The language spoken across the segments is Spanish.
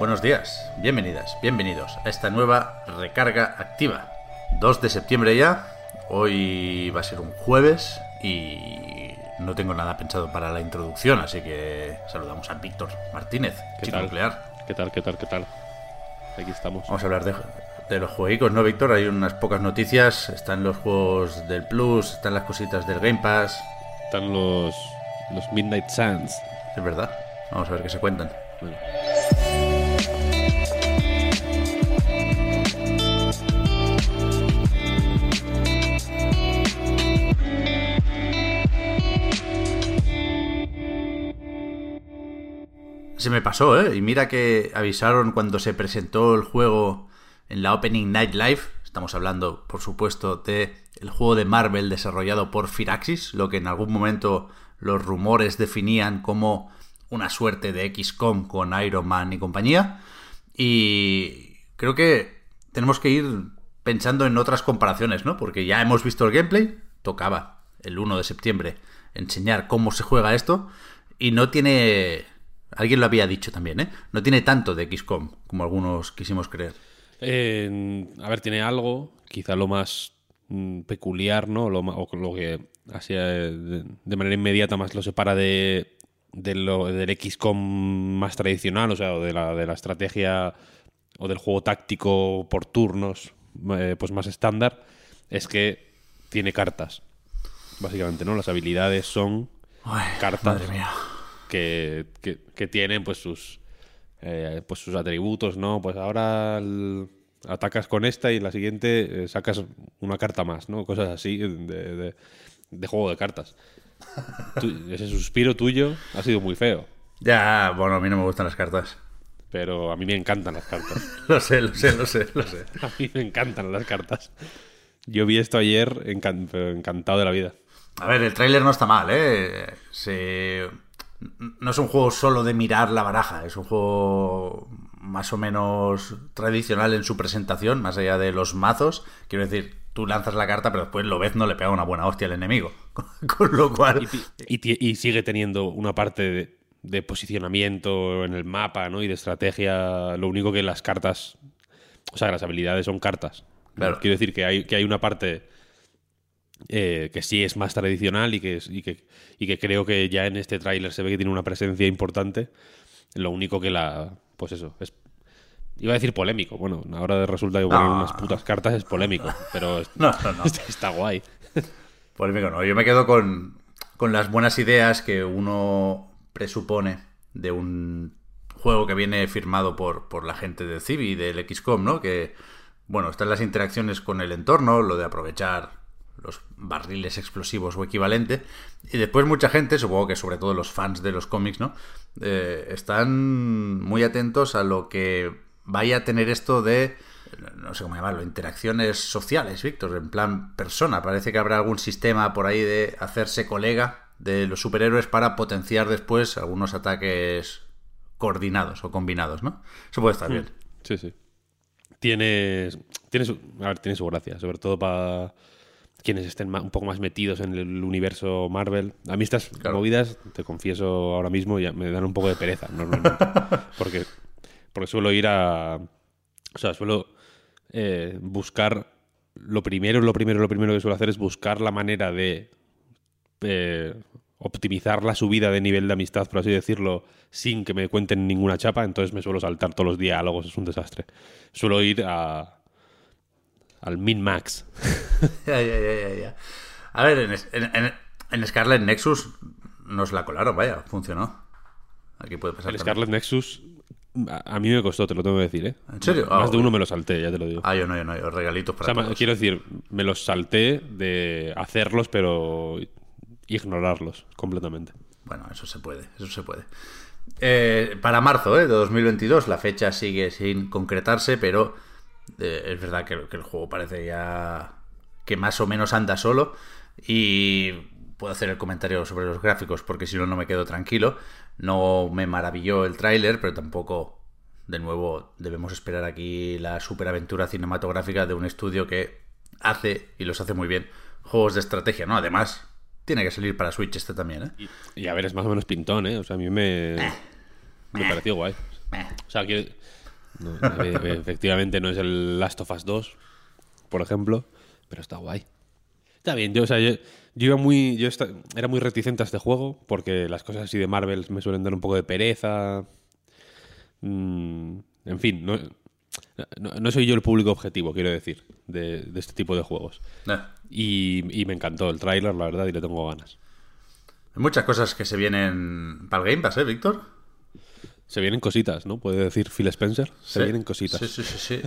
Buenos días, bienvenidas, bienvenidos a esta nueva recarga activa. 2 de septiembre ya, hoy va a ser un jueves y no tengo nada pensado para la introducción, así que saludamos a Víctor Martínez, ¿Qué chico tal? nuclear. ¿Qué tal, qué tal, qué tal? Aquí estamos. Vamos a hablar de, de los jueguicos, ¿no, Víctor? Hay unas pocas noticias, están los juegos del Plus, están las cositas del Game Pass, Están los, los Midnight Suns. es verdad. Vamos a ver qué se cuentan. Bueno, Se me pasó, ¿eh? Y mira que avisaron cuando se presentó el juego en la Opening Night Live. Estamos hablando, por supuesto, de el juego de Marvel desarrollado por Firaxis, lo que en algún momento los rumores definían como una suerte de XCOM con Iron Man y compañía. Y creo que tenemos que ir pensando en otras comparaciones, ¿no? Porque ya hemos visto el gameplay, tocaba el 1 de septiembre enseñar cómo se juega esto y no tiene alguien lo había dicho también, ¿eh? No tiene tanto de XCOM como algunos quisimos creer. eh, a ver, tiene algo, quizá lo más mm, peculiar, ¿no? Lo, o lo que así eh, de, de manera inmediata más lo separa de, de lo, del XCOM más tradicional, o sea, o de la, de la estrategia o del juego táctico por turnos, eh, pues más estándar, es que tiene cartas. Básicamente, ¿no? Las habilidades son cartas Madre mía. Que, que- que tienen pues sus eh, pues sus atributos, ¿no? Pues ahora el- atacas con esta y en la siguiente eh, sacas una carta más, ¿no? Cosas así de, de- de juego de cartas. Tú- ese suspiro tuyo ha sido muy feo, Ya, bueno, a mí no me gustan las cartas. pero a mí me encantan las cartas. Lo sé, lo sé, lo sé, lo sé. A mí me encantan las cartas. Yo vi esto ayer encan- encantado de la vida. A ver, el tráiler no está mal, ¿eh? Se... No es un juego solo de mirar la baraja, es un juego más o menos tradicional en su presentación, más allá de los mazos. Quiero decir, tú lanzas la carta, pero después lo ves no le pega una buena hostia al enemigo. Con lo cual... Y, sigue teniendo una parte de, de posicionamiento en el mapa, ¿no? Y de estrategia. Lo único que las cartas. O sea, las habilidades son cartas. Claro. Quiero decir que hay, que hay una parte eh, que sí es más tradicional y que, y, que, y que creo que ya en este tráiler se ve que tiene una presencia importante. Lo único que la. Pues eso. Es, iba a decir polémico. Bueno, ahora resulta que poner No. unas putas cartas es polémico. Pero No, no, no. está, está guay. Polémico no. Yo me quedo con, con las buenas ideas que uno presupone de un juego que viene firmado por, por la gente de Civi, del XCOM, ¿no? Que, bueno, están las interacciones con el entorno, lo de aprovechar los barriles explosivos o equivalente. Y después mucha gente, supongo que sobre todo los fans de los cómics, ¿no? Eh, están muy atentos a lo que vaya a tener esto de, no sé cómo llamarlo, interacciones sociales, Víctor, en plan persona. Parece que habrá algún sistema por ahí de hacerse colega de los superhéroes para potenciar después algunos ataques coordinados o combinados, ¿no? Eso puede estar bien. Sí, sí. Tiene, tiene, su, a ver, tiene su gracia, sobre todo para quienes estén un poco más metidos en el universo Marvel. A mí estas Claro. movidas, te confieso ahora mismo, ya me dan un poco de pereza normalmente. porque, porque suelo ir a... O sea, suelo eh, buscar... Lo primero, lo primero, lo primero que suelo hacer es buscar la manera de eh, optimizar la subida de nivel de amistad, por así decirlo, sin que me cuenten ninguna chapa, entonces me suelo saltar todos los diálogos, es un desastre. Suelo ir a al min-max. Ya, ya, ya, ya. A ver, en, en, en- en Scarlet Nexus nos la colaron, vaya, funcionó. Aquí puede pasar. El también. Scarlet Nexus a, a mí me costó, te lo tengo que decir, ¿eh? ¿En serio? Ah, Más de uno me lo salté, ya te lo digo. Ah, yo no, yo no, yo regalitos o para sea, todos. quiero decir, me los salté de hacerlos, pero ignorarlos completamente. Bueno, eso se puede, eso se puede. Eh, para marzo ¿eh? de 2022, la fecha sigue sin concretarse, pero eh, es verdad que, que el juego parece ya que más o menos anda solo. Y puedo hacer el comentario sobre los gráficos porque si no, no me quedo tranquilo. No me maravilló el tráiler, pero tampoco, de nuevo, debemos esperar aquí la superaventura cinematográfica de un estudio que hace, y los hace muy bien, juegos de estrategia, ¿no? Además, tiene que salir para Switch este también, ¿eh? Y, y a ver, es más o menos pintón, ¿eh? O sea, a mí me, me pareció guay. O sea, que no, efectivamente no es el Last of Us 2, por ejemplo, pero está guay. Está bien, yo, o sea, yo, yo iba muy, yo era muy reticente a este juego porque las cosas así de Marvel me suelen dar un poco de pereza. Mm, en fin, no, no, no soy yo el público objetivo, quiero decir, de, de este tipo de juegos. Y, y me encantó el tráiler, la verdad, y le tengo ganas. Hay muchas cosas que se vienen para el Game Pass, ¿eh, Víctor? Se vienen cositas, ¿no? Puede decir Phil Spencer. Se Sí. vienen cositas. Sí, sí, sí, sí.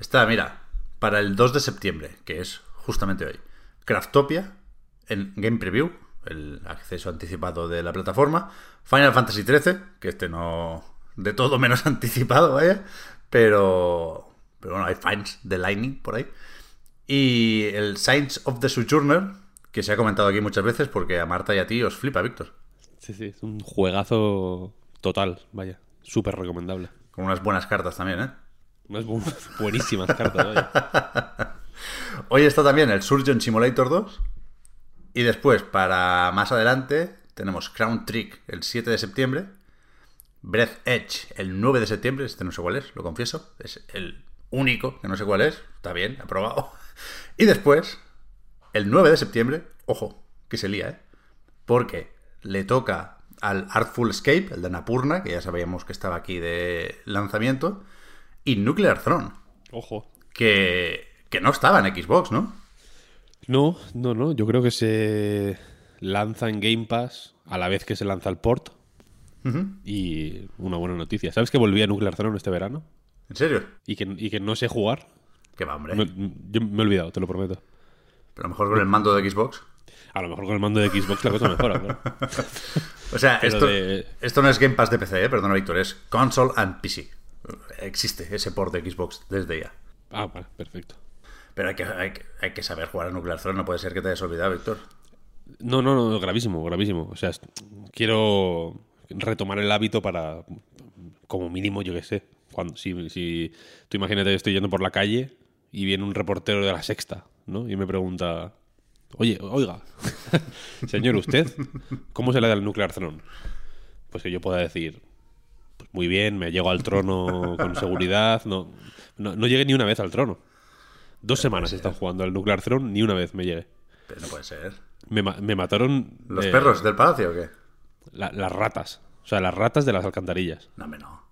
Está, mira, para el 2 de septiembre, que es justamente hoy, Craftopia en Game Preview, el acceso anticipado de la plataforma, Final Fantasy XIII, que este no de todo menos anticipado, vaya, pero, pero bueno, hay fans de Lightning por ahí. Y el Science of the Sojourner, que se ha comentado aquí muchas veces porque a Marta y a ti os flipa, Víctor. Sí, sí, es un juegazo total, vaya. Súper recomendable. Con unas buenas cartas también, ¿eh? Unas bu- buenísimas cartas. Hoy está también el Surgeon Simulator 2. Y después, para más adelante, tenemos Crown Trick el 7 de septiembre. Breath Edge el 9 de septiembre. Este no sé cuál es, lo confieso. Es el único que no sé cuál es. Está bien, aprobado. Y después, el 9 de septiembre, ojo, que se lía, ¿eh? Porque le toca al Artful Escape, el de Napurna, que ya sabíamos que estaba aquí de lanzamiento, y Nuclear Throne, Ojo. que, que no estaba en Xbox, ¿no? No, no, no. Yo creo que se lanza en Game Pass a la vez que se lanza el port. Y una buena noticia. ¿Sabes que volví a Nuclear Throne este verano? ¿En serio? Y que, y que no sé jugar. Que va, hombre. Me- yo me he olvidado, te lo prometo. Pero a lo mejor con el mando de Xbox. A lo mejor con el mando de Xbox la cosa mejora, claro. O sea, esto, de- esto no es Game Pass de PC, ¿eh? perdona, Víctor, es console and PC. Existe ese port de Xbox desde ya. Ah, vale, perfecto. Pero hay que, hay, que- hay que saber jugar a Nuclear Throne, no puede ser que te hayas olvidado, Víctor. No, no, no, gravísimo, gravísimo. O sea, quiero retomar el hábito para, como mínimo, yo qué sé, cuando, si, si tú imagínate que estoy yendo por la calle y viene un reportero de la sexta, ¿no? Y me pregunta, oye, oiga, señor, ¿usted cómo se le da el Nuclear Throne? Pues que yo pueda decir, muy bien, me llego al trono con seguridad, no, no, no llegué ni una vez al trono. Dos semanas he estado jugando al Nuclear Throne, ni una vez me llegué. Pero no puede ser. Me, me mataron ¿Los eh, perros del palacio o qué? la- las ratas. O sea, las ratas de las alcantarillas. No, hombre, no.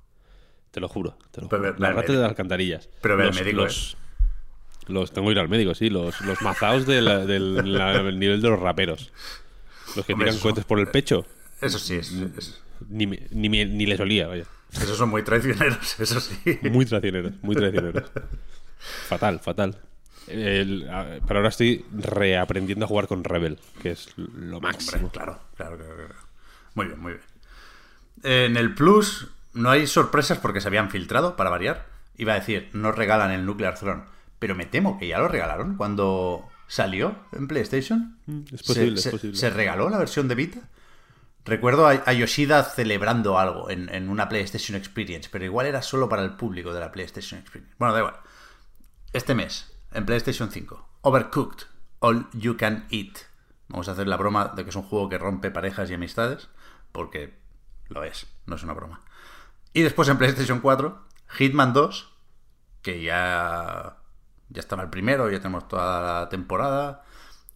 Te lo juro. Te lo las ratas de las alcantarillas. Pero ve al los, médico, ¿eh? los, los- tengo que ir al médico, sí. Los, los mazaos del la- el nivel de los raperos. Los que Hombre, tiran eso- cohetes por el pecho. Eso sí, es, es- Ni, ni, ni les olía, vaya. esos son muy traicioneros, eso sí. Muy traicioneros, muy traicioneros. Fatal, fatal. El- pero ahora estoy reaprendiendo a jugar con Rebel, que es lo Hombre, máximo. claro, claro, claro, claro. Muy bien, muy bien. En el Plus no hay sorpresas porque se habían filtrado, para variar. Iba a decir, no regalan el Nuclear Throne, pero me temo que ya lo regalaron cuando salió en PlayStation. Mm, es posible, se, es se- posible. se regaló la versión de Vita. Recuerdo a, Yoshida celebrando algo en, en una PlayStation Experience, pero igual era solo para el público de la PlayStation Experience. Bueno, da igual. Este mes, en PlayStation 5, Overcooked, All You Can Eat. Vamos a hacer la broma de que es un juego que rompe parejas y amistades, porque lo es, no es una broma. Y después en PlayStation 4, Hitman 2, que ya, ya estaba el primero, ya tenemos toda la temporada.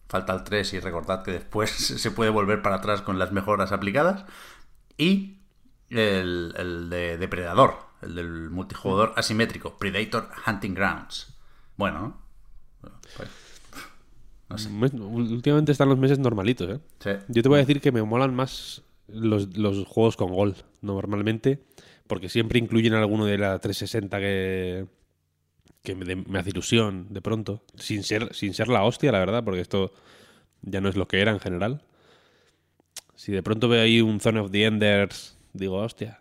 Falta el 3 y recordad que después se puede volver para atrás con las mejoras aplicadas. Y el, el de Depredador, el del multijugador asimétrico, Predator Hunting Grounds. Bueno, ¿no? Pues, no sé. Mes- Últimamente están los meses normalitos, ¿eh? Sí. Yo te voy a decir que me molan más los, los juegos con gol, normalmente, porque siempre incluyen alguno de la 360 que, que me, me hace ilusión de pronto, sin ser, sin ser la hostia, la verdad, porque esto ya no es lo que era en general. si de pronto veo ahí un Zone of the Enders, digo, hostia,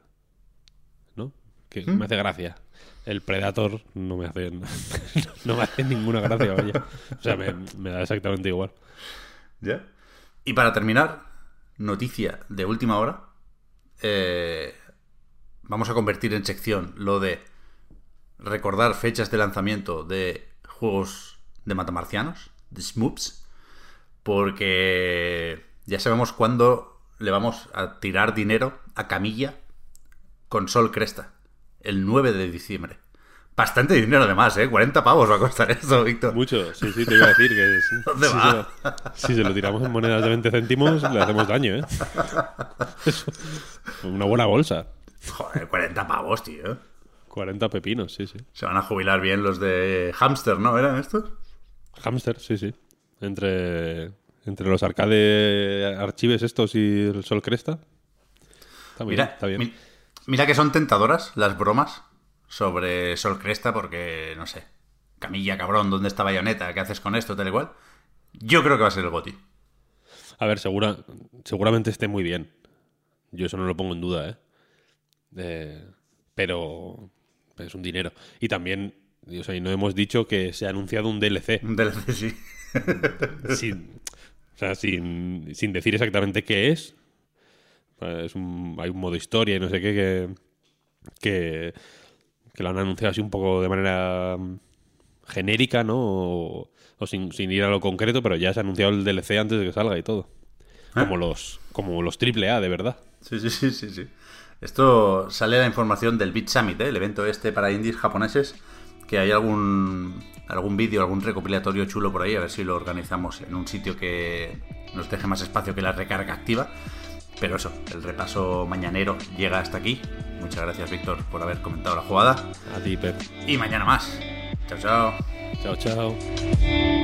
¿no? Que ¿Mm? me hace gracia. El Predator no me hace, no me hace ninguna gracia, vaya. O sea, me, me da exactamente igual. ¿Ya? Y para terminar, noticia de última hora. eh, vamos a convertir en sección lo de recordar fechas de lanzamiento de juegos de matamarcianos, de Smoops, porque ya sabemos cuándo le vamos a tirar dinero a Camilla con Sol Cresta, el 9 de diciembre. Bastante dinero además, ¿eh? 40 pavos va a costar esto, Víctor. Mucho, sí, sí, te iba a decir que sí. ¿Dónde si, va? Se lo, si se lo tiramos en monedas de 20 céntimos, le hacemos daño, ¿eh? Eso, Una buena bolsa. Joder, 40 pavos, tío. 40 pepinos, sí, sí. Se van a jubilar bien los de Hamster, ¿no? ¿Eran estos? Hamster, sí, sí. Entre, entre los arcade archives estos y el Sol Cresta. Está Mira, bien, está bien. mi- mira que son tentadoras las bromas sobre Sol Cresta porque, no sé, Camilla, cabrón, ¿dónde está Bayonetta? ¿Qué haces con esto? Tal y cual. Yo creo que va a ser el Goti. A ver, segura, seguramente esté muy bien. Yo eso no lo pongo en duda, ¿eh? Eh, pero es un dinero. Y también, o sea, y no hemos dicho que se ha anunciado un DLC. Un DLC, sí. sin, o sea, sin, sin decir exactamente qué es. Es un- hay un modo historia y no sé qué que, que, que lo han anunciado así un poco de manera mm, genérica, ¿no? O, o sin, sin ir a lo concreto, pero ya se ha anunciado el DLC antes de que salga y todo. Como los como los AAA, de verdad. Sí, sí, sí, sí, sí. Esto sale la información del Beat Summit, ¿eh? el evento este para indies japoneses, que hay algún algún vídeo, algún recopilatorio chulo por ahí, a ver si lo organizamos en un sitio que nos deje más espacio que la recarga activa. Pero eso, el repaso mañanero llega hasta aquí. Muchas gracias, Víctor, por haber comentado la jugada. A ti, Pep. Y mañana más. Chao, chao. Chao, chao.